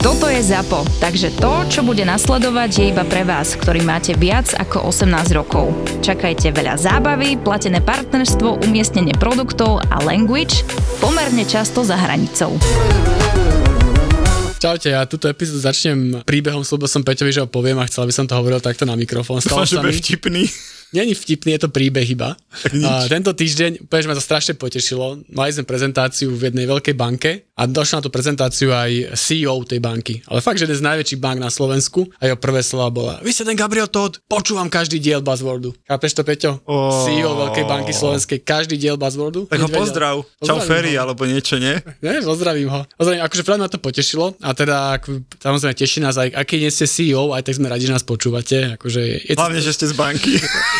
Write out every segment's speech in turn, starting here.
Toto je ZAPO, takže to, čo bude nasledovať, je iba pre vás, ktorý máte viac ako 18 rokov. Čakajte veľa zábavy, platené partnerstvo, umiestnenie produktov a language pomerne často za hranicou. Čaute, ja túto epizódu začnem príbehom, slúbil som Peťovi, že ho poviem a chcel by som to hovoril takto na mikrofón. Stalo Dúfam, že sa bude mi- vtipný. Není vtipný, je to príbeh iba. A tento týždeň, úplne, že ma to strašne potešilo, mali sme prezentáciu v jednej veľkej banke a došla na tú prezentáciu aj CEO tej banky. Ale fakt, že jeden z najväčších bank na Slovensku a jeho prvé slova bola Vy ste ten Gabriel Todd, počúvam každý diel Buzzwordu. Chápeš to, Peťo? Ó. CEO veľkej banky slovenskej, každý diel Buzzwordu. Tak ho pozdrav. Čau Ferry, alebo niečo, nie? Ne, pozdravím ho. Pozdravím, akože práve ma to potešilo a teda samozrejme teší nás aj, aký nie ste CEO, aj tak sme radi, že nás počúvate. Akože je, Hlavne, že ste z banky.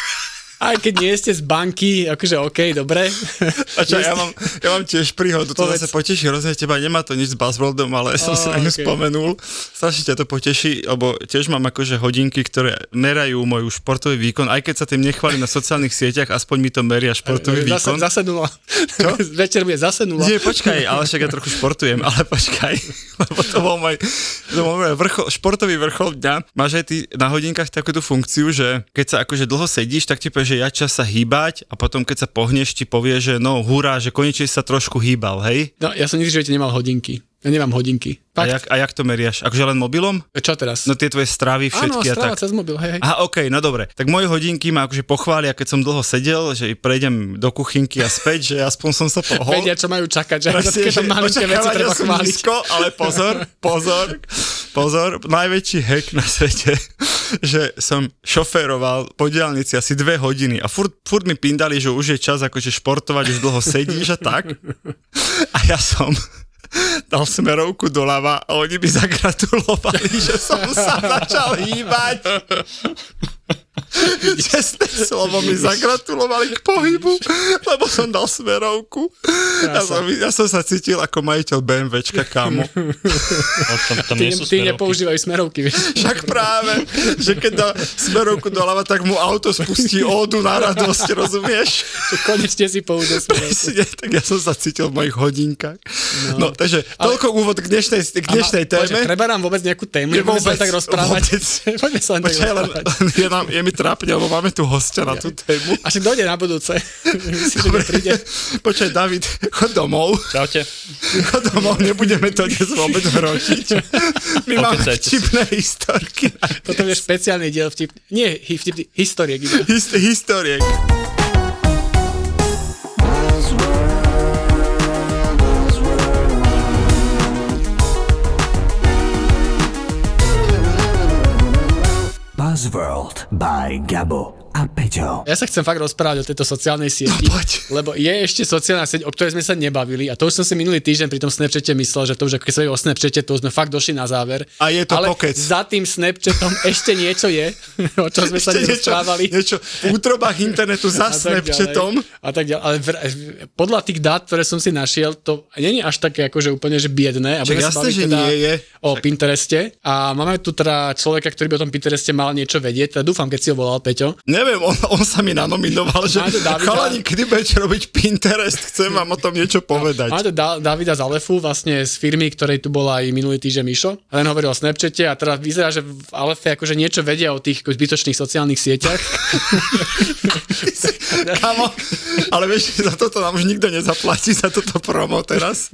aj keď nie ste z banky, akože OK, dobre. A čo, ja mám, ja mám tiež príhodu, to Povedz. zase poteší hrozne teba, nemá to nič s Buzzworldom, ale som si Á, na ňu okej. spomenul. Strašne ťa to poteší, lebo tiež mám akože hodinky, ktoré merajú môj športový výkon, aj keď sa tým nechválim na sociálnych sieťach, aspoň mi to meria športový Zase, výkon. zase nula. Večer bude zase nula. Nie, počkaj, ale však ja trochu športujem, ale počkaj, lebo to bol môj, to bol môj vrchol, športový vrchol dňa. Máš aj ty na hodinkách takúto funkciu, že keď sa akože dlho sedíš, tak ti povie, že ja čas sa hýbať a potom keď sa pohneš, ti povie, že no hurá, že konečne sa trošku hýbal, hej? No, ja som nikdy živote nemal hodinky. Ja nemám hodinky. A jak, a jak to meriaš? Akože len mobilom? Čo teraz? No tie tvoje stravy, Áno, všetky a strava tak. cez mobil, hej, hej. Aha, okej, no dobre. Tak moje hodinky ma akože pochvália, keď som dlho sedel, že prejdem do kuchynky a späť, že aspoň som sa pohol. Vedia, čo majú čakať, že Presne, že maličké veci treba chváliť. nízko, ale pozor, pozor, pozor, najväčší hack na svete, že som šoféroval po diálnici asi dve hodiny a furt, furt mi pindali, že už je čas akože športovať, už dlho sedíš a tak. A ja som dal smerovku doľava a oni by zagratulovali, že som sa začal hýbať. Čestné slovo mi zagratulovali k pohybu, lebo som dal smerovku. Ja som, ja som sa cítil ako majiteľ BMWčka, kámo. No, tam, tam Tí, nie sú tí smerovky. nepoužívajú smerovky, vieš. Však práve, že keď dá smerovku doľava, tak mu auto spustí ódu na radosť, rozumieš? Že konečne si použil smerovku. Presne, tak ja som sa cítil v mojich hodinkách. No, no takže toľko úvod k dnešnej, k dnešnej téme. treba nám vôbec nejakú tému, nebudeme sa tak rozprávať. vôbec. Poďme sa len tak len, rozprávať. je, nám, je mi trápne, lebo máme tu hostia na tú tému. A však dojde na budúce. Dobre, príde. počkaj, David, chod domov. Čaute. Chod domov, nebudeme to dnes vôbec hrotiť. My máme Okecajte sa. vtipné historky. Toto je špeciálny diel vtip. Nie vtip, histórie. Hist- historiek. Buzzworld by Gabo a Peťo. Ja sa chcem fakt rozprávať o tejto sociálnej sieti, No, poď. lebo je ešte sociálna sieť, o ktorej sme sa nebavili a to už som si minulý týždeň pri tom Snapchate myslel, že to už keď sa o Snapchate, to už sme fakt došli na záver. A je to Ale pokec. za tým Snapchatom ešte niečo je, o čom sme sa Ešte niečo, nerozprávali. niečo v útrobách internetu za a tak ďalej. Snapchatom. A tak ďalej. Ale vr- podľa tých dát, ktoré som si našiel, to je až také akože úplne že biedné. A Však sa jasné, že teda nie je. O Pintereste. A máme tu teda človeka, ktorý by o tom Pintereste mal niečo vedieť. Teda dúfam, keď si ho volal Peťo. Neviem, on, on sa mi nanominoval, že Máte Davida? chalani, kedy budete robiť Pinterest, chcem vám o tom niečo povedať. Máme tu da- Davida z Alefu, vlastne z firmy, ktorej tu bola aj minulý týždeň Mišo. Len hovoril o Snapchate a teraz vyzerá, že v Alefe akože niečo vedia o tých zbytočných sociálnych sieťach. Kamo, ale vieš, za toto nám už nikto nezaplatí, za toto promo teraz.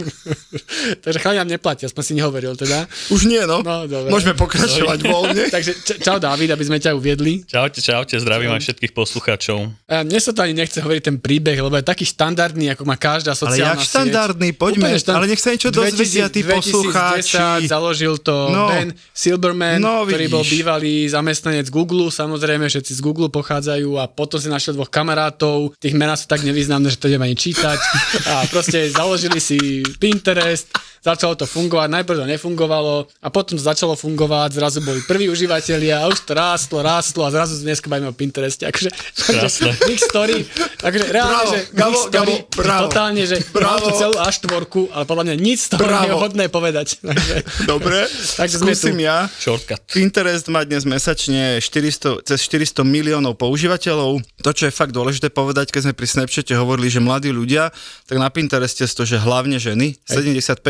Takže chalani nám neplatia, aspoň si nehovoril teda. Už nie, no. No, dobre. Môžeme pokračovať voľne. Takže čau David, aby sme ťa uviedli. Čaute, čaute, zdravím aj všetkých poslucháčov. A mne sa to ani nechce hovoriť ten príbeh, lebo je taký štandardný, ako má každá Ale sociálna jak štandardný, poďme, štand- ale nech sa niečo dozvedia tí 2010 poslucháči. založil to No. Ben Silberman, No, ktorý bol bývalý zamestnanec Google, samozrejme všetci z Google pochádzajú a potom si našiel dvoch kamarátov, tých mená sú tak nevýznamné, že to idem ani čítať. A proste založili si Pinterest, začalo to fungovať, najprv to nefungovalo a potom to začalo fungovať, zrazu boli prví užívateľia a už to rástlo, rástlo a zrazu dneska bavíme o Pintereste. Akože, Krásne. takže big story, takže reálne, Bravo, že Gabo, big story, Gabo, bravo. totálne, že Bravo. celú A4, ale podľa mňa nič z toho Bravo. nie je hodné povedať. Takže, Dobre, Takže sme skúsim tu. ja. Shortcut. Pinterest má dnes mesačne 400, cez 400 miliónov používateľov. To, čo je fakt dôležité povedať, keď sme pri Snapchate hovorili, že mladí ľudia, tak na Pintereste sú to, že hlavne ženy. 75%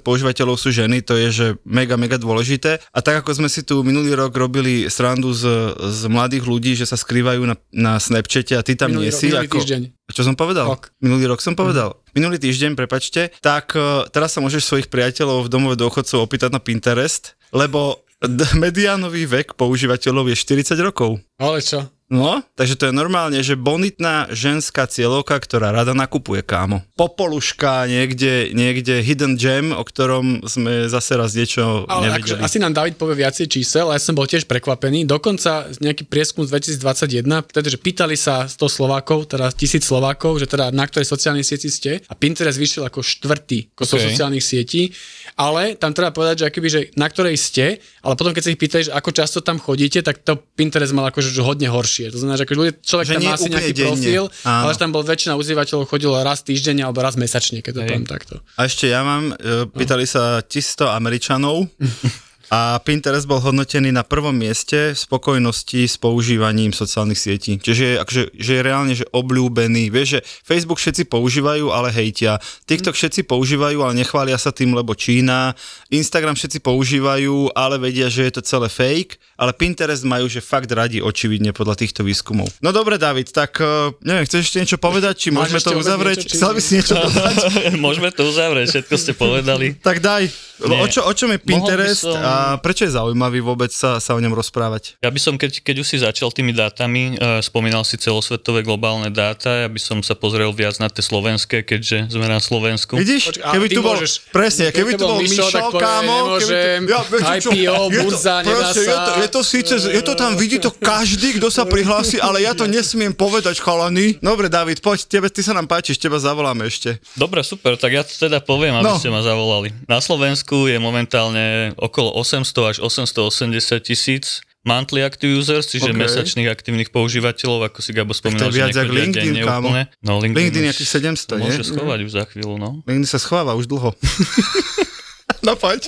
používateľov sú ženy, to je, že mega, mega dôležité. A tak ako sme si tu minulý rok robili srandu z, z mladých ľudí, že sa skrývajú na, na Snapchate a ty tam Minulý nie rok- si. minulý ako, týždeň. Čo som povedal? Rok. Minulý rok som povedal. Minulý týždeň, prepačte. Tak eh, teraz sa môžeš svojich priateľov v domove dôchodcov opýtať na Pinterest, lebo mediánový vek používateľov je 40 rokov. ale čo? No, takže to je normálne, že bonitná ženská cieľovka, ktorá rada nakupuje, kámo. Popoluška, niekde, niekde hidden gem, o ktorom sme zase raz niečo Ale akože, nevedeli. asi nám David povie viacej čísel, ja som bol tiež prekvapený. Dokonca nejaký prieskum z 2021, teda, že pýtali sa 100 Slovákov, teda 1000 Slovákov, že teda na ktorej sociálnej sieti ste a Pinterest vyšiel ako štvrtý ako. Okay. sociálnych sietí, ale tam treba povedať, že akoby, že na ktorej ste, ale potom keď sa ich pýtaš, ako často tam chodíte, tak to Pinterest mal akože že hodne horšie. To znamená, že akože ľudia, človek Že tam má asi nejaký denne. profil, Áno. ale že tam bol väčšina užívateľov chodilo raz týždenne alebo raz mesačne, keď to Hej. poviem takto. A ešte ja mám, e, pýtali sa 1100 Američanov a Pinterest bol hodnotený na prvom mieste v spokojnosti s používaním sociálnych sietí. Čiže je, akože, že je reálne že obľúbený. Vieš, že Facebook všetci používajú, ale hejtia. TikTok všetci používajú, ale nechvália sa tým, lebo Čína. Instagram všetci používajú, ale vedia, že je to celé fake. Ale Pinterest majú, že fakt radi, očividne, podľa týchto výskumov. No dobre, David, tak e, neviem, chceš ešte niečo povedať? Či Máš môžeme to uzavrieť? niečo, Chcel by si niečo povedať? Môžeme to uzavrieť, všetko ste povedali. Tak daj. Nie. O, čo, o čom je Pinterest som- a prečo je zaujímavý vôbec sa, sa o ňom rozprávať? Ja by som, keď, keď už si začal tými dátami, uh, spomínal si celosvetové globálne dáta, ja by som sa pozrel viac na tie slovenské, keďže sme na Slovensku. Vidíš, Počkaj, a keby tu bol, môžeš- presne, keby tu bol Mišo, tak kámo, nemôžem, keby tu, viete čo, IPO, je to, je to síce, je to tam, vidí to každý, kto sa prihlási, ale ja to nesmiem povedať, chalani. Dobre, David, poď, tebe, ty sa nám páčiš, teba zavoláme ešte. Dobre, super, tak ja to teda poviem, aby No. ste ma zavolali. Na Slovensku je momentálne okolo 800 až 880 tisíc monthly active users, čiže OK. okay. mesačných aktívnych používateľov, ako si Gabo spomínal, to je viac že LinkedIn, kámo. No, LinkedIn, LinkedIn už nejakých 700, nie? Môže schovať už za chvíľu, no. LinkedIn sa schováva už dlho. no poď.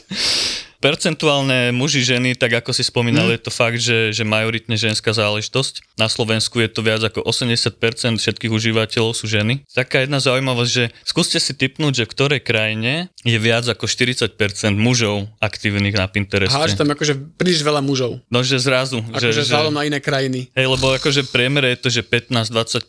Percentuálne muži, ženy, tak ako si spomínal, Mhm. mm. je to fakt, že, že majoritne ženská záležitosť. Na Slovensku je to viac ako 80% všetkých užívateľov sú ženy. Taká jedna zaujímavosť, že skúste si typnúť, že v ktorej krajine je viac ako 40% mužov aktívnych na Pintereste. Aha, že tam akože príliš veľa mužov. No, že zrazu. Akože že, na iné krajiny. hej, lebo akože v priemere je to, že 15-20%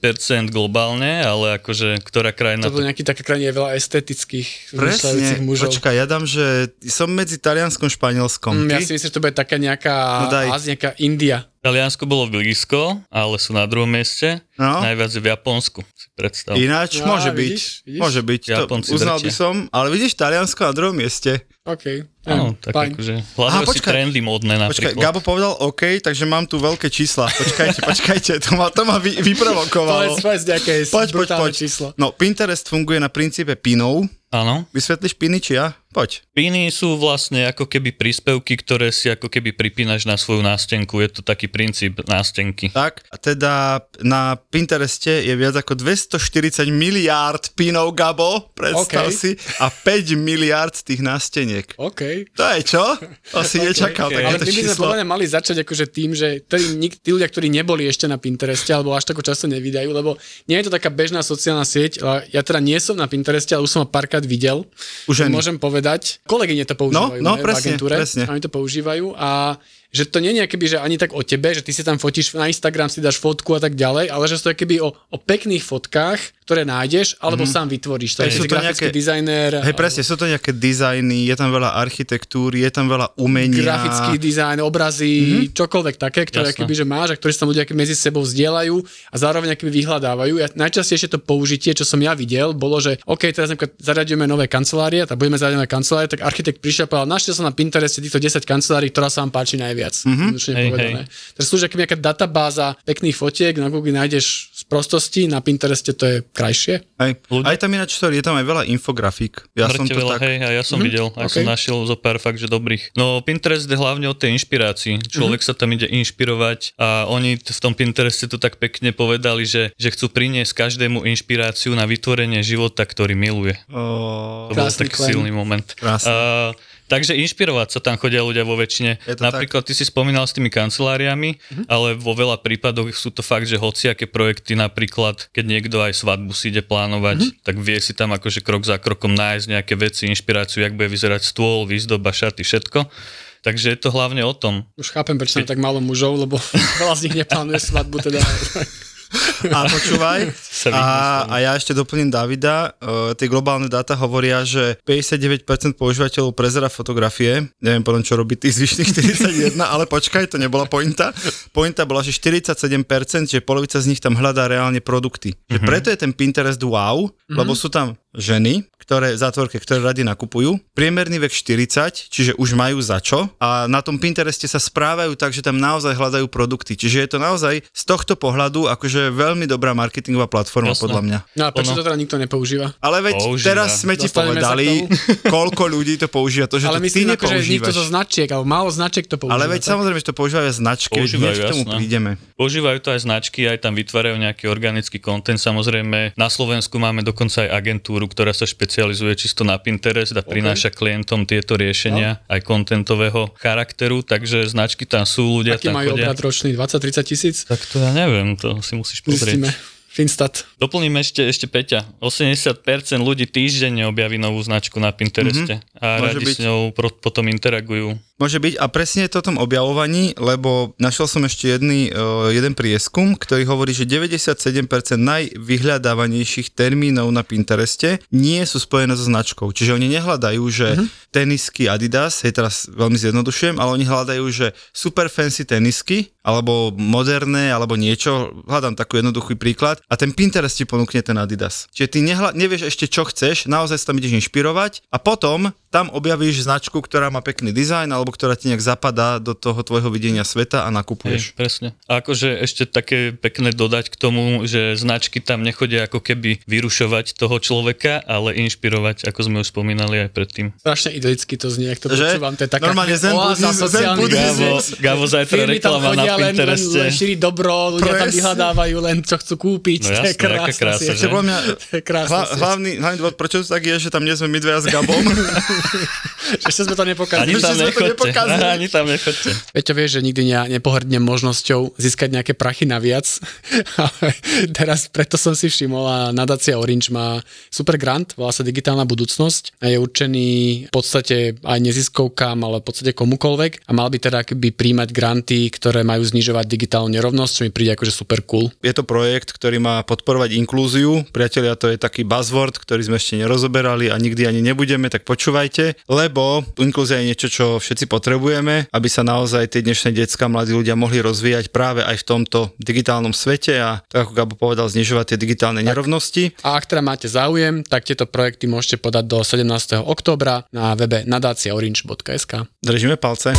globálne, ale akože ktorá krajina To bol nejaký také krajine je veľa estetických Presne, mužov. počkaj, ja dám, že som medzi Talianskom Španielskom. Mm, ja si myslím, že to bude taká nejaká No. Ázia, nejaká India. Taliansko bolo blízko, ale sú na druhom mieste. No. Najviac v Japonsku, si predstav. Ináč, No, môže byť, vidíš, vidíš? môže byť, to Japonci uznal drtia. by som, ale vidíš Taliansko na druhom mieste. OK. Áno, Hm, tak fajn. akože hľadajú si počkaj. trendy Počkaj, napríklad. Gabo povedal OK, takže mám tu veľké čísla. Počkajte, počkajte, to ma, to ma vy, vyprovokovalo. Povedz, povedz nejaké Poď, poď, poď. číslo. No, Pinterest funguje na princípe pinov. Áno. Vysvetlíš piny, či ja? Poď. Piny sú vlastne ako keby príspevky, ktoré si ako keby pripínaš na svoju nástenku. Je to taký princíp nástenky. Tak, a teda na Pintereste je viac ako 240 miliárd pinov, Gabo, predstav OK. si, a 5 miliárd tých násteniek. OK. To je čo? To si nečakal, OK. okay. Ale takéto my by sme podľa mňa mali začať akože tým, že tí, tí ľudia, ktorí neboli ešte na Pintereste, alebo až tako často nevydajú, lebo nie je to taká bežná sociálna sieť, ale ja teda nie som na Pintereste, ale už som ho párkrát videl. U ženy. Môžem povedať, povedať. Kolegyne to používajú No, no, ne, presne, v agentúre. presne. Oni to používajú a že to nie je keby, že ani tak o tebe, že ty si tam fotíš na Instagram, si dáš fotku a tak ďalej, ale že to keby o, o pekných fotkách, ktoré nájdeš, alebo mm-hmm. sám vytvoríš. To Hej, je sú to grafický nejaké- dizajner. Hej, presne, sú to nejaké dizajny, je tam veľa architektúry, je tam veľa umenia. grafický dizajn, obrazy, mm-hmm. čokoľvek také, ktoré keby, že máš a ktoré sa ľudia medzi sebou zdieľajú a zároveň keby vyhľadávajú. Ja, najčastejšie to použitie, čo som ja videl, bolo, že OK, teraz napríklad zaraďujeme nové kancelárie, tak budeme zaraďovať nové kancelárie, tak architekt prišiel a povedal, našiel som na Pintereste týchto 10 kancelárií, ktorá sa vám páči najviac. Mm-hmm. Hej, povedané. To slúži nejaká databáza pekných fotiek, na Google nájdeš z prostosti, na Pintereste to je krajšie. Ľudia- Aj tam ináč, sorry, je tam aj veľa infografík. Ja som Mŕte to veľa, tak... hej, a ja som mm-hmm. videl, aj ok. som našiel zo pár fakt, že dobrých. No Pinterest je hlavne o tej inšpirácii. Človek mm-hmm. sa tam ide inšpirovať a oni t- v tom Pintereste to tak pekne povedali, že, že chcú priniesť každému inšpiráciu na vytvorenie života, ktorý miluje. O, To bol taký claim. silný moment. Krásne. Uh, takže inšpirovať sa tam chodia ľudia vo väčšine. Napríklad ty si spomínal s tými kanceláriami, Mhm. ale vo veľa prípadoch sú to fakt, že hociaké projekty, napríklad keď niekto aj svadbu si ide plánovať, Mhm. tak vie si tam akože krok za krokom nájsť nejaké veci, inšpiráciu, jak bude vyzerať stôl, výzdoba, šaty, všetko. Takže je to hlavne o tom. Už chápem, prečo tam tak málo mužov, lebo veľa z nich neplánuje svadbu teda. A počúvaj, a, a ja ešte doplním Davida, uh, tie globálne dáta hovoria, že 59% používateľov prezera fotografie, neviem potom, čo robí tých zvyšných 41, ale počkaj, to nebola pointa. Pointa bola, že 47%, že polovica z nich tam hľadá reálne produkty. Že preto je ten Pinterest wow, lebo sú tam ženy, ktoré zátvorke, ktoré radi nakupujú. Priemerný vek 40, čiže už majú za čo. A na tom Pintereste sa správajú tak, že tam naozaj hľadajú produkty. Čiže je to naozaj z tohto pohľadu akože veľmi dobrá marketingová platforma Jasné. podľa mňa. No a prečo Ono- to teda nikto nepoužíva? Ale veď Používa. teraz sme ti Dostaneme povedali, koľko ľudí to používa. To, že Ale to ty myslím, ako, že nikto zo značiek, alebo málo značiek to používa. Ale veď tak? samozrejme, že to používajú aj značky, Používajú, k tomu prídeme. Používajú to aj značky, aj tam vytvárajú nejaký organický content. Samozrejme, na Slovensku máme dokonca aj agentúru, ktorá sa špecializuje čisto na Pinterest a prináša klientom tieto riešenia No. aj kontentového charakteru, takže značky tam sú, ľudia Aký tam majú chodia. obrad ročný? 20-30 tisíc? Tak to ja neviem, to si musíš pozrieť. Zistíme. Finstat. Doplním ešte, ešte Peťa. 80% ľudí týždenne objaví novú značku na Pintereste mm-hmm. a. Môže radi byť. s ňou pro, potom interagujú. Môže byť a presne je to o tom objavovaní, lebo našiel som ešte jedný, uh, jeden prieskum, ktorý hovorí, že 97% najvyhľadávanejších termínov na Pintereste nie sú spojené so značkou. Čiže oni nehľadajú, že uh-huh. tenisky Adidas, hej teraz veľmi zjednodušujem, ale oni hľadajú, že super fancy tenisky, alebo moderné, alebo niečo, hľadám taký jednoduchý príklad a ten Pinterest ti ponúkne ten Adidas. Čiže ty nehľa, nevieš ešte čo chceš, naozaj sa tam ideš inšpirovať a potom tam objavíš značku, ktorá má pekný dizajn alebo ktorá ti nejak zapadá do toho tvojho videnia sveta a nakupuješ. Hej, presne. A akože ešte také pekné dodať k tomu, že značky tam nechodia ako keby vyrušovať toho človeka, ale inšpirovať, ako sme už spomínali aj predtým. Strašne idylicky to znie, ak to Že? počúvam. To je taká Normálne zen. Gabo, Gabo zajtra tam reklama na len, len, Pintereste. len šíriť dobro, ľudia tam Presne. vyhľadávajú len, čo chcú kúpiť. No to je jasné, aká krásne. krása, že? Mňa, To je hla, hlavný, hlavný dôvod, prečo to tak je, že tam nie sme my dvaja s Gabom. Ešte sme to Ani nepokázali. Ešte tam nepokázali. Ani tam nechoďte. Peťo vie, že nikdy ne, nepohrdnem možnosťou získať nejaké prachy naviac. Ale teraz preto som si všimol a nadácia Orange má super grant, volá sa Digitálna budúcnosť a je určený v podstate aj neziskovkám, ale v podstate komukolvek a mal by teda akoby príjmať granty, ktoré majú znižovať digitálnu nerovnosť, čo mi príde akože super cool. Je to projekt, ktorý má podporovať inklúziu. Priatelia, to je taký buzzword, ktorý sme ešte nerozoberali a nikdy ani nebudeme, tak počúvajte, lebo inklúzia je niečo, čo všetci potrebujeme, aby sa naozaj tie dnešné decka, mladí ľudia mohli rozvíjať práve aj v tomto digitálnom svete a tak ako Gabo povedal, znižovať tie digitálne nerovnosti. A ak teda máte záujem, tak tieto projekty môžete podať do 17. októbra na webe nadáciaorange.sk. Držíme palce.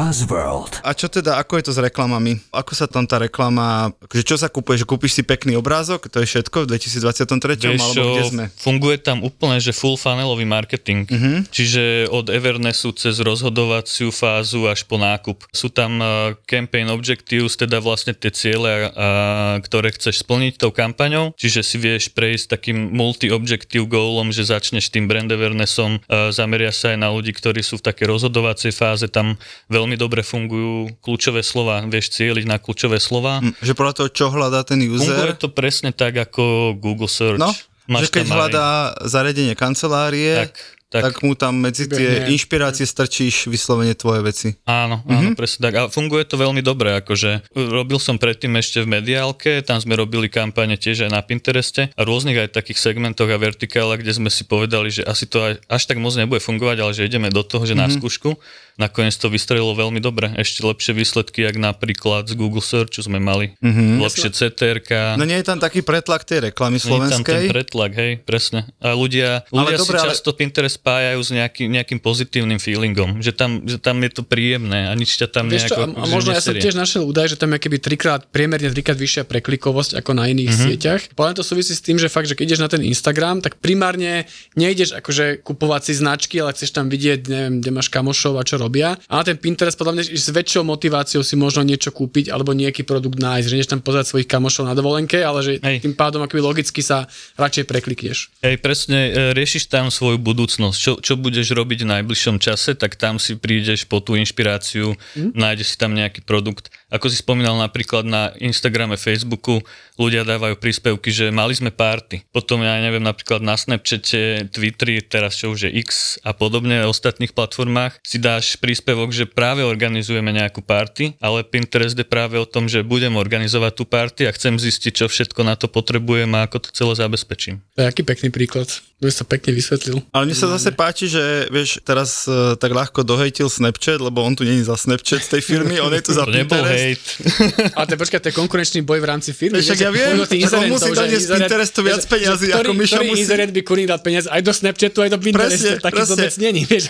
Buzzworld. A čo teda, ako je to s reklamami? Ako sa tam tá reklama, akože čo sa kúpuje, že kúpiš si pekný obrázok, to je všetko v 2023, Vieš alebo kde sme? funguje tam úplne, že full funnelový marketing. Uh-huh. Čiže od Evernessu cez rozhodovaciu fázu až po nákup. Sú tam uh, campaign objectives, teda vlastne tie ciele, uh, ktoré chceš splniť tou kampaňou. Čiže si vieš prejsť takým multi-objective goalom, že začneš tým brand awarenessom, uh, zameria sa aj na ľudí, ktorí sú v takej rozhodovacej fáze, tam veľmi dobre fungujú kľúčové slova. Vieš cieliť na kľúčové slova. Hm, Že podľa toho, čo hľadá ten Funguje user, to presne tak ako Google Search. No, Máš že keď tam aj- hľadá zariadenie kancelárie, Tak, tak, tak, mu tam medzi tie inšpirácie strčíš vyslovene tvoje veci. Áno, áno, mm-hmm. presne tak. A funguje to veľmi dobre, akože robil som predtým ešte v mediálke, tam sme robili kampane tiež aj na Pintereste a rôznych aj takých segmentoch a vertikálach, kde sme si povedali, že asi to aj, až tak moc nebude fungovať, ale že ideme do toho, že mm-hmm. na skúšku. Nakoniec to vystrelilo veľmi dobre. Ešte lepšie výsledky, jak napríklad z Google Searchu sme mali. Mm-hmm. Lepšie CTRK. No nie je tam taký pretlak tej reklamy Nie je tam ten slovenskej? pretlak, hej, presne. A ľudia, ľudia dobre, si ale- často Pinterest spájajú s nejaký, nejakým pozitívnym feelingom, že tam, že tam je to príjemné a nič ťa tam Vieš čo, nejako... a, a akože možno ja som tiež našiel údaj, že tam je keby trikrát, priemerne trikrát vyššia preklikovosť ako na iných Mhm. mm-hmm. sieťach. Podľa to súvisí s tým, že fakt, že keď ideš na ten Instagram, tak primárne nejdeš akože kupovať si značky, ale chceš tam vidieť, neviem, kde máš kamošov a čo robia. A na ten Pinterest podľa mňa ideš s väčšou motiváciou si možno niečo kúpiť alebo nejaký produkt nájsť, že ideš tam pozerať svojich kamošov na dovolenke, ale že Hej. tým pádom akoby logicky sa radšej preklikneš. Hej, presne, e, riešiš tam svoju budúcnosť. Čo, čo budeš robiť v najbližšom čase, tak tam si prídeš po tú inšpiráciu, mm. nájdeš si tam nejaký produkt. Ako si spomínal napríklad na Instagrame, Facebooku, ľudia dávajú príspevky, že mali sme party. Potom, ja neviem, napríklad na Snapchate, Twitteri, teraz čo už je X a podobne, ostatných platformách, si dáš príspevok, že práve organizujeme nejakú party, ale Pinterest je práve o tom, že budem organizovať tú party a chcem zistiť, čo všetko na to potrebujem a ako to celé zabezpečím. To je aký pekný príklad. To sa pekne vysvetlil. Ale mne sa zase páči, že vieš, teraz uh, tak ľahko dohejtil Snapchat, lebo on tu není za Snapchat z tej firmy, on je tu za Pinterest. Hate. Ale to počkaj, to je konkurenčný boj v rámci firmy. Však ja viem, však on musí že doniesť inzerent- Pinterestu viac že- že ako ktorý, Mišo ktorý musí. inzerent by kurník dať peniaz aj do Snapchatu, aj do Pinterestu, Presne, taký presne. vôbec není, vieš.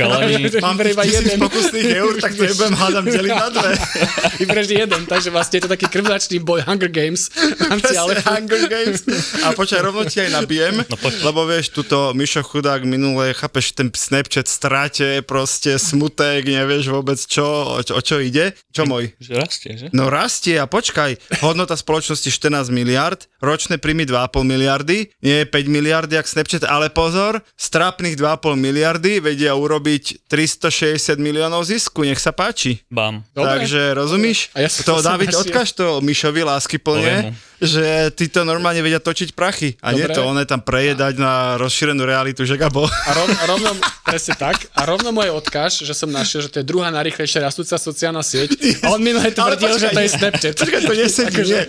Mám tisíc jeden. pokusných eur, tak to nebudem hádam deliť na dve. Vybereš jeden, takže vlastne je to taký krvnačný boj Hunger Games Presne. Hunger Games. A počkaj, rovno ti aj nabijem, No lebo vieš, tuto Mišo chudák minule, chápeš, ten Snapchat stráte, proste smutek, nevieš vôbec čo, o, čo- o čo ide. Čo môj? Že rastie, že? No rastie a počkaj, hodnota spoločnosti 14 miliard, ročné príjmy 2,5 miliardy, nie je 5 miliardy jak Snapchat, ale pozor, strápnych 2,5 miliardy vedia urobiť 360 miliónov zisku, nech sa páči. Bam. Dobre. Takže rozumíš? A ja to David, odkaž to Mišovi lásky plne, že ty to normálne vedia točiť prachy. A nie Dobre. to one tam prejedať na rozšírenú realitu, že Gabo. A, rov, a rovno, presne tak, a rovno môj odkáž, že som našiel, že to je druhá najrychlejšia rastúca sociálna sieť. A on minulé tvrdil, počkaj, to je. Snapchat. Počkaj, to nesedí, nie.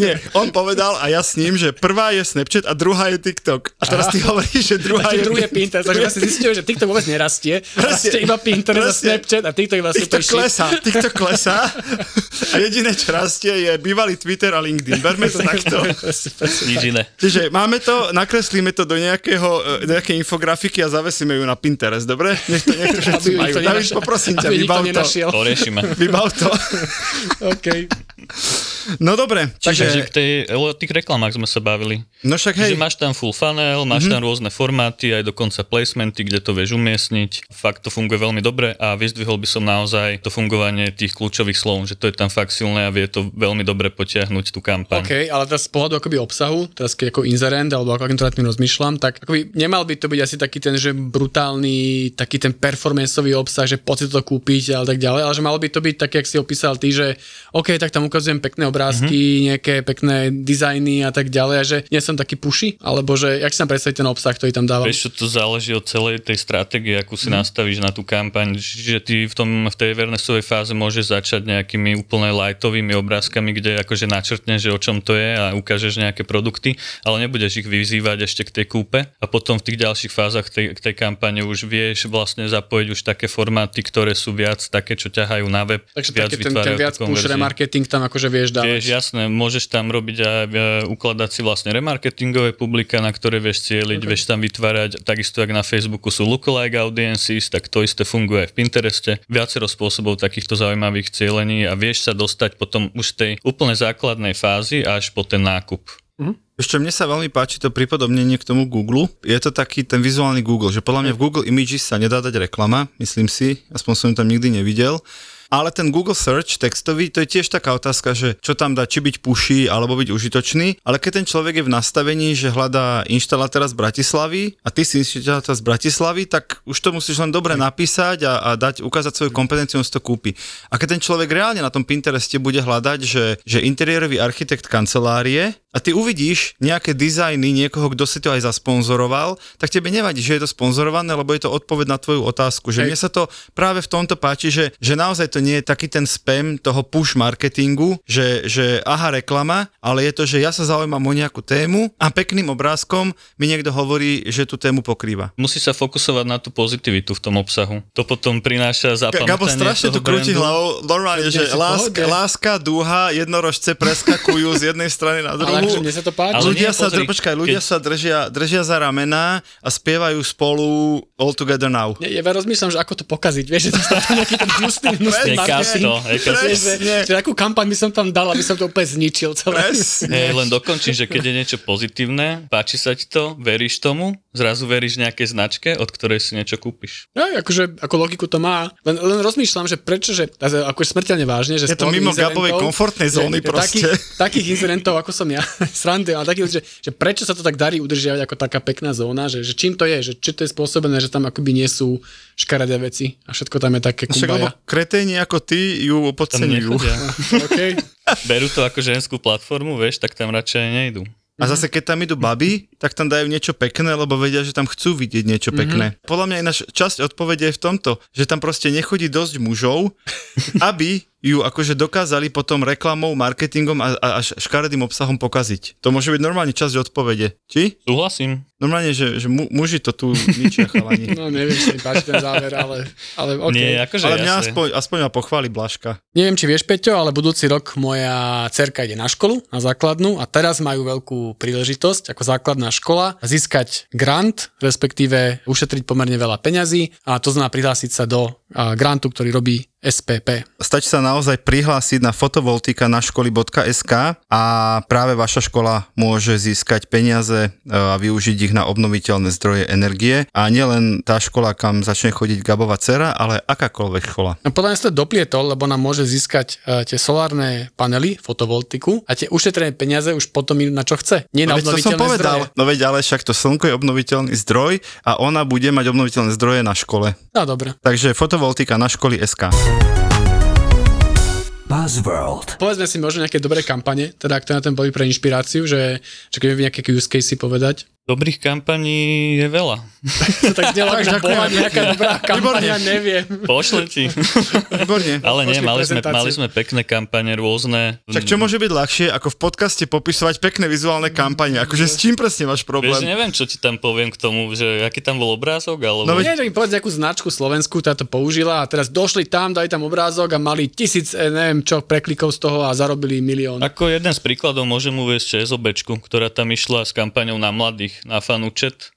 nie. On povedal a ja s ním, že prvá je Snapchat a druhá je TikTok. A teraz ty hovoríš, že druhá je... druhý je Pinterest, takže vlastne zistíme, že TikTok vôbec nerastie, rastie iba Pinterest a. Snapchat a TikTok je vlastne TikTok klesá, TikTok klesá a jediné, čo rastie, je bývalý Twitter a LinkedIn. Berme to takto. Nič iné. Čiže máme to, nakreslíme to do nejakého, e, do nejakej infografiky a zavesíme ju na Pinterest, dobre? Nech to, nech to všetci majú. David, poprosím ťa, vybav to. nenašiel. To riešime. Vybav to. OK. No dobre, Takže čiže, k tej, o tých reklamách sme sa bavili. no však Hej. hej, Že máš tam full funnel, máš mm-hmm. tam rôzne formáty, aj dokonca placementy, kde to vieš umiestniť. Fakt to funguje veľmi dobre a vyzdvihol by som naozaj to fungovanie tých kľúčových slov, že to je tam fakt silné a vie to veľmi dobre potiahnuť tú kampaň. OK, ale teraz z pohľadu akoby obsahu, teraz keď ako inzerent alebo ako agentúra tým rozmýšľam, tak akoby nemal by to byť asi taký ten, že brutálny, taký ten performanceový obsah, že poď to kúpiť a tak ďalej, ale že malo by to byť tak, jak si opísal ty, že OK, tak tam ukazujem pekné obrázky, mm-hmm. nejaké pekné dizajny a tak ďalej, a že nie som taký puši, alebo že jak si tam predstaviť ten obsah, ktorý tam dávam. Vieš, čo to záleží od celej tej stratégie, akú si mm. nastavíš na tú kampaň. Čiže ty v, tom, v tej Evernestovej fáze môžeš začať nejakými úplne lightovými obrázkami, kde akože načrtneš, že o čom to je a ukážeš nejaké produkty, ale nebudeš ich vyzývať ešte k tej kúpe. A potom v tých ďalších fázach tej, tej kampane už vieš vlastne zapojiť už také formáty, ktoré sú viac také, čo ťahajú na web. Takže viac ten, ten viac push remarketing tam akože vieš dávať. Vieš, jasné, môžeš tam robiť aj e, ukladať si vlastne remarketingové publika, na ktoré vieš cieliť, okay. vieš tam vytvárať, takisto jak na Facebooku sú lookalike audiences, tak to isté funguje aj v Pintereste. Viacero spôsobov takýchto zaujímavých cielení a vieš sa dostať potom už z tej úplne základnej fázy až po ten nákup. Ešte mne sa veľmi páči to pripodobnenie k tomu Google. Je to taký ten vizuálny Google, že podľa mňa v Google Images sa nedá dať reklama, myslím si, aspoň som ju tam nikdy nevidel. Ale ten Google Search textový, to je tiež taká otázka, že čo tam dá, či byť puší alebo byť užitočný. Ale keď ten človek je v nastavení, že hľadá inštalatéra z Bratislavy a ty si inštalatéra z Bratislavy, tak už to musíš len dobre napísať a, a dať, ukázať svoju kompetenciu, on si to kúpi. A keď ten človek reálne na tom Pintereste bude hľadať, že, že interiérový architekt kancelárie a ty uvidíš nejaké dizajny niekoho, kto si to aj zasponzoroval, tak tebe nevadí, že je to sponzorované, lebo je to odpoveď na tvoju otázku. Že Hej. mne sa to práve v tomto páči, že, že naozaj to nie je taký ten spam toho push marketingu, že, že aha reklama, ale je to, že ja sa zaujímam o nejakú tému a pekným obrázkom mi niekto hovorí, že tú tému pokrýva. Musí sa fokusovať na tú pozitivitu v tom obsahu. To potom prináša zapamätanie Gabo strašne tu krúti hlavou, normálne, že láska, láska, dúha, jednorožce preskakujú z jednej strany na druhú. Akože mne sa to páči. Ľudia nie, sa, pozri, počkaj, ľudia keď- sa držia, držia za ramená a spievajú spolu All Together Now. Ja, ja rozmýšľam, že ako to pokaziť, vieš, že to je nejaký ten. Vieš, že, že akú kampaň by som tam dal, aby som to úplne zničil celé. Presne. Hej, len dokončím, že keď je niečo pozitívne, páči sa ti to, veríš tomu, zrazu veríš nejakej značke, od ktorej si niečo kúpiš. Ja, akože, ako logiku to má. Len, len rozmýšľam, že prečo, že akože smrteľne vážne, že Je to mimo Gabovej komfortnej zóny že proste. Takých, takých inzerentov, ako som ja, srandy, ale takých, že, že prečo sa to tak darí udržiavať ako taká pekná zóna, že, že čím to je, že či to je spôsobené, že tam akoby nie sú škaredé veci a všetko tam je také Však kumbaja. kreténi ako ty ju podceňujú. Okay. Berú to ako ženskú platformu, vieš, tak tam radšej nejdu. A zase keď tam idú baby, tak tam dajú niečo pekné, lebo vedia, že tam chcú vidieť niečo pekné. Podľa mňa ináč časť odpovede je v tomto, že tam proste nechodí dosť mužov, aby ju akože dokázali potom reklamou, marketingom a, a, a škaredým obsahom pokaziť. To môže byť normálne časť odpovede. Či? Súhlasím. Normálne, že, že mu, muži to tu ničia chalani. No neviem, či mi páči ten záver, ale, ale OK. Nie, akože Ale mňa jasne. aspoň, aspoň ma pochváli Blaška. Neviem, či vieš, Peťo, ale budúci rok moja cerka ide na školu, na základnú a teraz majú veľkú príležitosť ako základná škola získať grant, respektíve ušetriť pomerne veľa peňazí a to znamená prihlásiť sa do grantu, ktorý robí SPP. Stačí sa naozaj prihlásiť na fotovoltika na školy.sk a práve vaša škola môže získať peniaze e, a využiť ich na obnoviteľné zdroje energie. A nielen tá škola, kam začne chodiť Gabova dcera, ale akákoľvek škola. No podľa mňa sa to doplietol, lebo nám môže získať uh, tie solárne panely, fotovoltiku a tie ušetrené peniaze už potom idú na čo chce. Nie na No veď to som obnoviteľné povedal. zdroje. No veď ale však to slnko je obnoviteľný zdroj a ona bude mať obnoviteľné zdroje na škole. No dobre. Takže fotovoltika na školy SK. Buzzworld. Povedzme si možno nejaké dobré kampane, teda ak to na ten boli pre inšpiráciu, že, že keď nejaké use case povedať. Dobrých kampaní je veľa. To tak znelo, že bola nejaká dobrá kampaň, ja neviem. Pošlem ti. Výborne. Ale nie, mali sme, mali sme pekné kampane rôzne. Však čo môže byť ľahšie, ako v podcaste popisovať pekné vizuálne kampane? Akože s čím presne máš Vieš, problém? neviem, čo ti tam poviem k tomu, že aký tam bol obrázok, alebo... No veď- Nie, mi povedz nejakú značku Slovensku, tá to použila a teraz došli tam, dali tam obrázok a mali tisíc, eh, neviem čo, preklikov z toho a zarobili milión. Ako jeden z príkladov môžem uvieť ČSOBčku, ktorá tam išla s kampaňou na mladých, na fanúčet.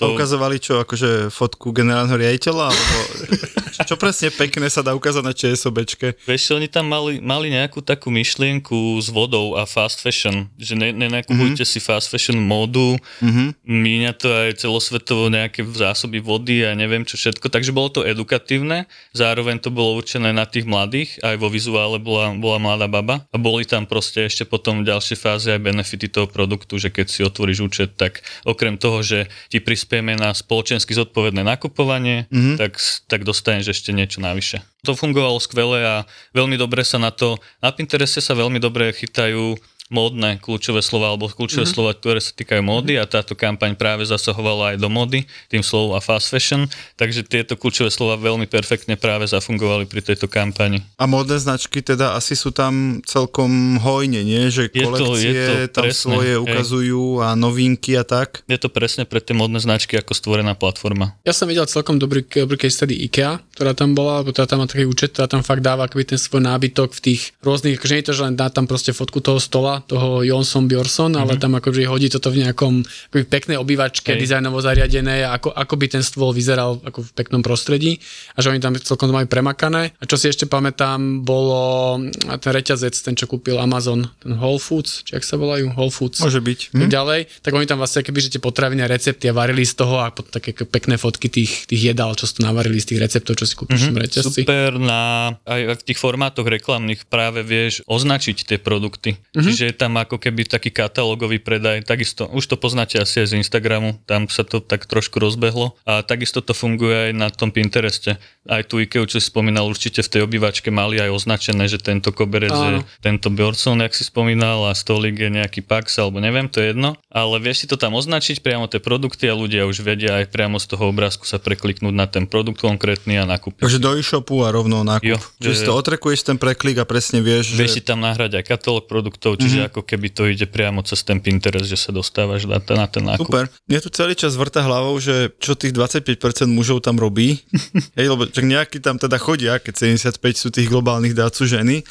To ukazovali čo, akože fotku generálneho riaditeľa? Alebo čo presne pekné sa dá ukázať na ČSOBčke? Vieš, oni tam mali, mali nejakú takú myšlienku s vodou a fast fashion, že ne, nenakupujte mm-hmm. si fast fashion módu, mm-hmm. míňa to aj celosvetovo nejaké zásoby vody a neviem čo všetko, takže bolo to edukatívne, zároveň to bolo určené na tých mladých, aj vo vizuále bola, bola mladá baba a boli tam proste ešte potom v ďalšej fáze aj benefity toho produktu, že keď si otvoríš účet, tak okrem toho, že ti prispieme na spoločensky zodpovedné nakupovanie, mm-hmm. tak, tak dostaneš ešte niečo navyše. To fungovalo skvele a veľmi dobre sa na to, na Pintereste sa veľmi dobre chytajú módne kľúčové slova alebo kľúčové mm-hmm. slova, ktoré sa týkajú módy a táto kampaň práve zasahovala aj do módy tým slovom a fast fashion, takže tieto kľúčové slova veľmi perfektne práve zafungovali pri tejto kampani. A modné značky teda asi sú tam celkom hojne, nie? Že Je to- kolekcie je to tam presne, svoje hej. ukazujú a novinky a tak. Je to presne pre tie modné značky ako stvorená platforma. Ja som videl celkom dobrý, dobrý case study IKEA, ktorá tam bola, lebo teda tam má taký účet, ktorá tam fakt dáva akoby ten svoj nábytok v tých rôznych, akože nie je to, že len dá tam proste fotku toho stola, toho Jonson Bjorson, mm-hmm. ale tam akože hodí toto v nejakom akoby peknej obývačke, Hej. dizajnovo zariadené, ako, ako by ten stôl vyzeral ako v peknom prostredí a že oni tam celkom to majú premakané. A čo si ešte pamätám, bolo ten reťazec, ten čo kúpil Amazon, ten Whole Foods, či ak sa volajú, Whole Foods Môže byť. Hm? ďalej, tak oni tam vlastne keby, že tie potraviny a recepty a varili z toho a potom také pekné fotky tých, tých jedál, čo sú tu navarili z tých receptov, čo si kúpiš mm-hmm. v reťazci. Super na, aj v tých formátoch reklamných práve vieš označiť tie produkty. Mm-hmm. Čiže je tam ako keby taký katalógový predaj, takisto, už to poznáte asi aj z Instagramu, tam sa to tak trošku rozbehlo a takisto to funguje aj na tom Pintereste. Aj tu Ikeu, čo si spomínal, určite v tej obývačke mali aj označené, že tento koberec je Áno. tento Bjornsson, jak si spomínal, a stolík je nejaký Pax, alebo neviem, to je jedno, ale vieš si to tam označiť priamo tie produkty a ľudia už vedia aj priamo z toho obrázku sa prekliknúť na ten produkt konkrétny a nakúpiť. Takže do e-shopu a rovno nákup. Jo, Čiže že- si to otrekuješ ten preklik a presne vieš, Vieš si že... tam nahrať aj katalóg produktov, čiže mm-hmm. ako keby to ide priamo cez ten Pinterest, že sa dostávaš na ten, na ten nákup. Super. Mne tu celý čas vrta hlavou, že čo tých 25% mužov tam robí. Hej, lebo čak nejakí tam teda chodia, keď 75 sú tých globálnych dát sú ženy.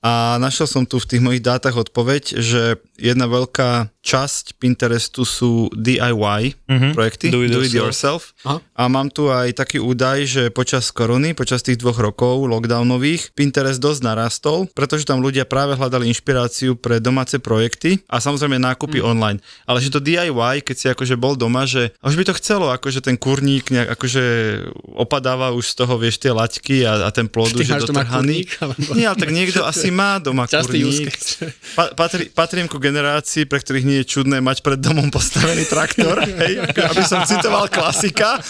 A našiel som tu v tých mojich dátach odpoveď, že jedna veľká časť Pinterestu sú DIY Mhm. projekty, Do it do it yourself. Aha. A mám tu aj taký údaj, že počas korony, počas tých dvoch rokov lockdownových, Pinterest dosť narastol, pretože tam ľudia práve hľadali inšpiráciu pre domáce projekty a samozrejme nákupy Mhm. online. Ale že to DIY, keď si akože bol doma, že už by to chcelo, akože ten kurník nejak akože opadáva už z toho, vieš, tie laťky a, a ten plod už je dotrhaný. kurník, alebo- Nie, ale tak niekto asi má doma Častý kurník. Pa, patrí, patrím ku generácii, pre ktorých nie je čudné mať pred domom postavený traktor, hej, aby som citoval klasika.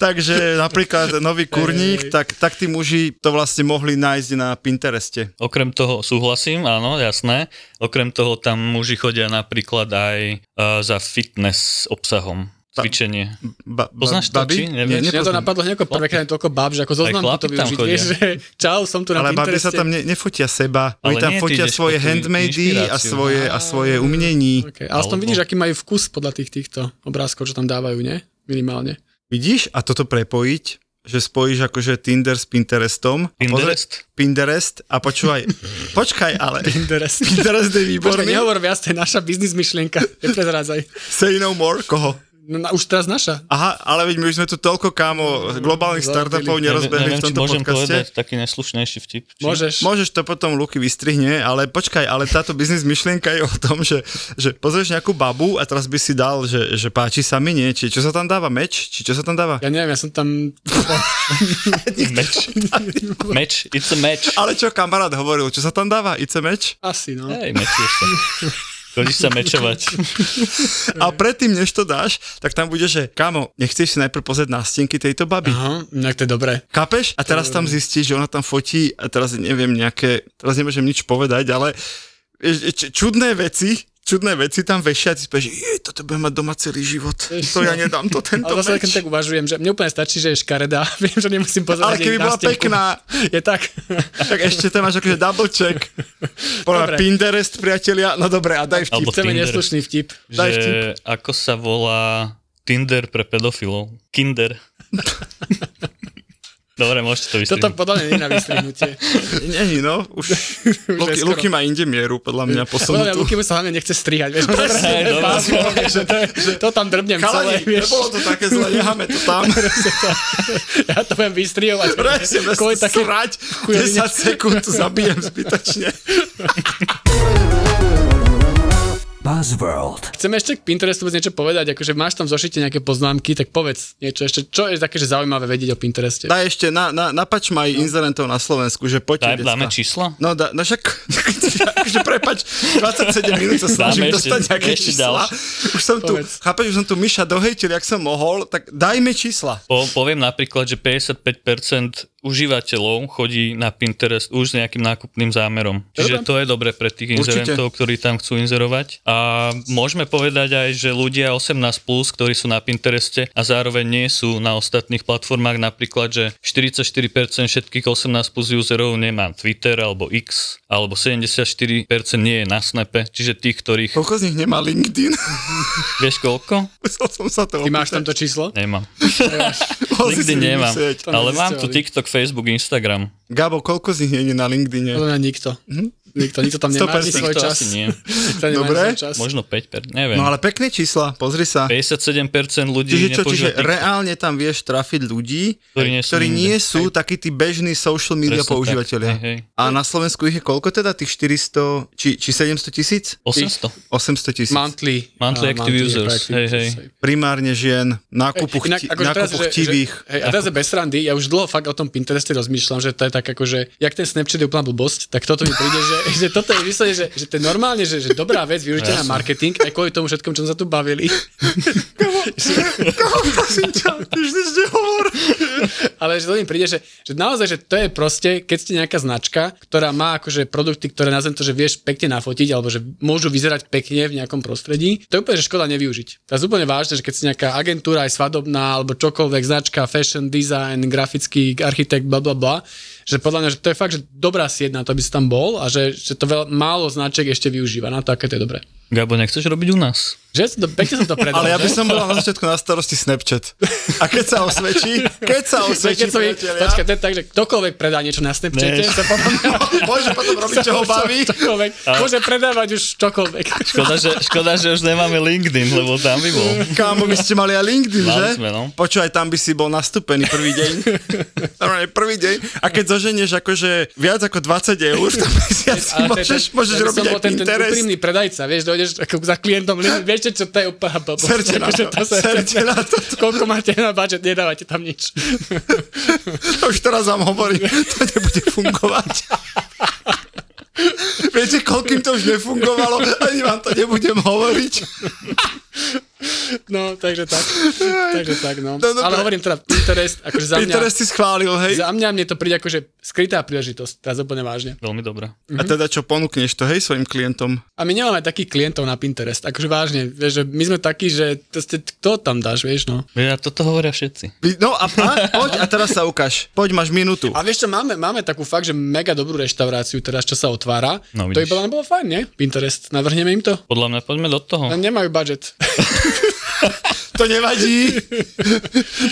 Takže napríklad nový kurník, tak, tak tí muži to vlastne mohli nájsť na Pintereste. Okrem toho súhlasím, áno, jasné. Okrem toho tam muži chodia napríklad aj uh, za fitness obsahom. Cvičenie. Ba, ba, Poznáš to, či? Nie, Nevieš? Mňa to napadlo hneď ako prvýkrát toľko báb, že ako zoznam chlapi to tam využiť, vieš, že čau, som tu na Ale babi sa tam ne, nefotia seba. Oni Ale tam nie, fotia svoje handmady a svoje, a svoje umnení. Okay. Ale tom Alebo- vidíš, aký majú vkus podľa tých týchto obrázkov, čo tam dávajú, nie? Minimálne. Vidíš? A toto prepojiť, že spojíš akože Tinder s Pinterestom. a pozri- Pinterest? Pinterest a počúvaj, počkaj ale. Pinterest. Pinterest je Počkaj, výborný. nehovor viac, to je naša biznis myšlienka. Neprezrádzaj. Say no more. Koho? No, na, už teraz naša. Aha, ale veď my už sme tu toľko kámo globálnych startupov nerozbehli Neviem, v tomto môžem podcaste. povedať taký neslušnejší vtip. Či? Môžeš. Môžeš to potom Luky vystrihne, ale počkaj, ale táto biznis myšlienka je o tom, že, že pozrieš nejakú babu a teraz by si dal, že, že páči sa mi nie, či čo sa tam dáva, meč, či čo sa tam dáva? Ja neviem, ja som tam... Meč. Meč, it's a match. Ale čo kamarát hovoril, čo sa tam dáva, ice meč? Asi, no. Hej, mečieš sa. Chodíš sa mečovať. A predtým, než to dáš, tak tam bude, že kamo, nechceš si najprv pozrieť nástenky tejto baby. Aha, nejak to je dobré. Chápeš? A teraz tam zistíš, že ona tam fotí a teraz neviem nejaké, teraz nemôžem nič povedať, ale čudné veci, čudné veci tam vešia a ty spieš, je, toto bude mať doma celý život. To ja nedám to tento Ale zase keď tak uvažujem, že mne úplne stačí, že je škaredá. Viem, že nemusím pozerať Ale keby bola nástenku. pekná, Je tak. tak ešte tam máš akože double check. Podľa. Pinterest, priatelia, no dobre, a daj vtip. Alebo Chceme Tinder. neslušný vtip. Daj že vtip. ako sa volá Tinder pre pedofilov. Kinder. Dobre, môžete to Toto vystrihnúť. podľa mňa nie je na vystrihnutie. Není, no, už Luky. Luky má inde mieru, podľa mňa Podľa mňa posunutú. Luky mu sa hlavne nechce strihať. Vieš, Hej, dobre. pásmo, vieš, že to, že to tam drbnem celé, Chalani, vieš. nebolo to také zle, necháme to tam. Ja to budem vystrihovať. Presne, bez také srať, chujovine. 10 sekúnd zabijem zbytočne. Buzzworld. Chceme ešte k Pinterestu vôbec niečo povedať, akože máš tam v zošite nejaké poznámky, tak povedz niečo ešte, čo je také, že zaujímavé vedieť o Pintereste. Daj ešte, na, na, napač ma aj inzerentov na Slovensku, že poďte, Daj, dáme číslo? No, da, no však, akože prepač, 27 minút sa snažím Dáme ešte- dostať nejaké ešte čísla. ďalšie. Už som tu, Povedz. chápeš, už som tu Miša dohejtil, jak som mohol, tak dajme čísla. Po, poviem napríklad, že 55% užívateľov chodí na Pinterest už s nejakým nákupným zámerom. Čiže to je dobre pre tých Určite. inzerentov, ktorí tam chcú inzerovať. A môžeme povedať aj, že ľudia 18+, plus, ktorí sú na Pintereste a zároveň nie sú na ostatných platformách, napríklad, že 44% všetkých 18 plus userov nemá Twitter alebo X, alebo 74% nie je na Snape, čiže tých, ktorých... Koľko z nich nemá LinkedIn? Vieš koľko? Musel som sa to Ty máš tamto číslo? Nemám. Nikdy nemám. Ale mám tu. TikTok, Facebook, Instagram. Gabo, koľko z nich nie je na LinkedIne? Mňa nikto. Nikto, nikto tam nemá ani 100% svoj To čas. nie. Nikto Dobre. čas. Možno 5, per- neviem. No ale pekné čísla, pozri sa. 57% ľudí Čiže čo, čiže TikTok. reálne tam vieš trafiť ľudí, Ktorí nie sú ktorí nie sú takí tí bežní social media Presne tak. používateľia. Hej, hej. A na Slovensku ich je koľko teda? Tých 400, či, či 700 tisíc? 800. 800 tisíc. Monthly. Monthly active users, active hej, hej. users, Primárne žien, nákupu, Inak, chti- akože teraz, nákupu že, chtivých. Že, hej, a teraz je bez srandy, ja už dlho fakt o tom Pintereste rozmýšľam, že to je tak akože, jak ten Snapchat je úplná blbosť, tak toto mi príde, že, že toto je vyslovene, že, že to je normálne, že, že dobrá vec využite na marketing, aj kvôli tomu všetkom, čo sme sa tu bavili. Prosím ťa, ty už nič nehovor. Ale že to mi príde, že, že naozaj, že to je proste, keď ste nejaká značka, ktorá má akože produkty, ktoré nazvem to, že vieš pekne nafotiť, alebo že môžu vyzerať pekne v nejakom prostredí, to je úplne, že škoda nevyužiť. Je úplne vážne, že keď si nejaká agentúra aj svadobná, alebo čokoľvek, značka, fashion, design, grafický architekt, bla bla bla, že podľa mňa, že to je fakt, že dobrá sieť na to, aby si tam bol a že, že to veľa, málo značiek ešte využíva na to, aké to je dobré. Gabo, nechceš robiť u nás? Že som to, pekne som to predal, Ale ja by som bola na začiatku na starosti Snapchat. A keď sa osvedčí, keď sa osvedčí, Keď som, počkaj, to je tak, že ktokoľvek predá niečo na Snapchate, Ne. to potom môže potom robiť, čo ho baví. Čokoľvek. Môže predávať už čokoľvek. Škoda že, škoda, že už nemáme LinkedIn, lebo tam by bol. Kámo, by ste mali aj LinkedIn, že? sme, no. Počúvaj, tam by si bol nastúpený prvý deň. Normálne prvý deň. A keď zoženieš akože viac ako 20 eur, tak si asi môžeš, ten- môžeš robiť aj bol ten, ten úprimný predajca, vieš, dojdeš ako za klientom, len vieš, čo to je úplná blbosť. Serte na Akože to, serte na to. Koľko máte na budget, nedávate tam nič. Už teraz vám hovorím, to nebude fungovať. Viete, koľkým to už nefungovalo, ani vám to nebudem hovoriť. No, takže tak. Takže tak, no. No. Ale hovorím teda, Pinterest, akože za mňa, Pinterest si schválil, hej? za mňa mne to príde akože skrytá príležitosť, teraz úplne vážne. Veľmi dobrá. A teda čo ponúkneš to, hej, svojim klientom? A my nemáme takých klientov na Pinterest, akože vážne, vieš, že my sme takí, že to ste, kto tam dáš, vieš, no. Ja toto hovoria všetci. No a, a poď, a teraz sa ukáž. Poď, máš minútu. A vieš čo, máme, máme takú fakt, že mega dobrú reštauráciu teraz, čo sa otvára. No, to by bolo, bolo fajn, nie? Pinterest, navrhneme im to? Podľa mňa poďme do toho. Len nemajú budget. To nevadí.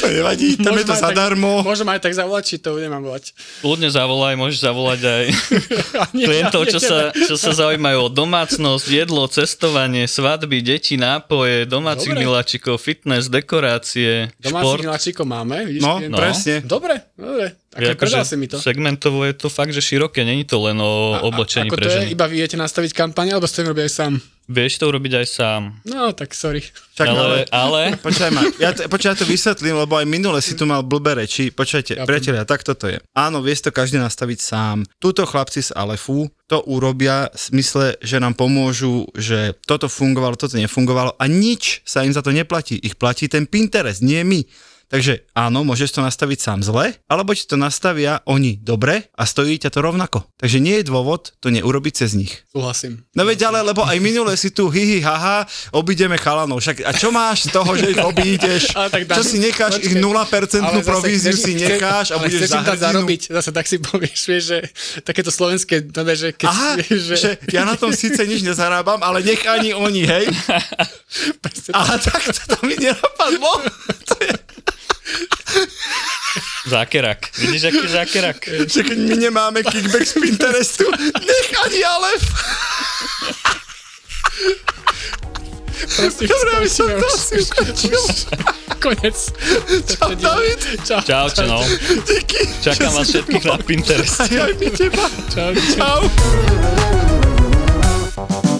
To nevadí, tam je to aj tak- zadarmo. Môžem aj tak zavolať, či to nemám volať. Kľudne zavolaj, môžeš zavolať aj Nie, klientov, čo sa, čo sa zaujímajú o domácnosť, jedlo, cestovanie, svadby, deti, nápoje, domácich Dobre. miláčikov, fitness, dekorácie, šport. Domácich miláčikov máme, vidíš? No, no. presne. Dobre, dobre. Je Ako si mi to. Segmentovo je to fakt, že široké, není to len o oblečení Ako pre to je, iba viete nastaviť kampaň, alebo ste to robí aj sám? Vieš to urobiť aj sám. No, tak sorry. Čak, ale, ale Počkaj ma, ja, to, počkaj, ja to vysvetlím, lebo aj minule si tu mal blbé reči. Počkajte, Ja priatelia, tak toto je. Áno, vie si to každý nastaviť sám. Tuto chlapci z Alefu to urobia v smysle, že nám pomôžu, že toto fungovalo, toto nefungovalo a nič sa im za to neplatí. Ich platí ten Pinterest, nie my. Takže áno, môžeš to nastaviť sám zle, alebo ti to nastavia oni dobre a stojí ťa to rovnako. Takže nie je dôvod to neurobiť cez nich. Súhlasím. No veď ale, lebo aj minule si tu hihi haha, obídeme chalanov. Však, a čo máš z toho, že ich obídeš? Ale tak čo si necháš ich počkaj. 0% Ale zase províziu si necháš a ale budeš za hrdinu. zarobiť, zase tak si povieš, vieš, že takéto slovenské, vieš, že keď, Aha, že, že ja na tom síce nič nezarábam, ale nech ani oni, hej? Aha, tak to, to mi nenapadlo. To je, zákerak. Vidíš, aký zákerak? že keď my nemáme kickback z Pinterestu, nech ani Alef. proste, Dobre, aby som to asi ukončil. Konec. Čau, David. Čau. Čaute, no. Díky. Čakám vás všetkých na Pinterest. Aj, aj my teba. Čau. Čau.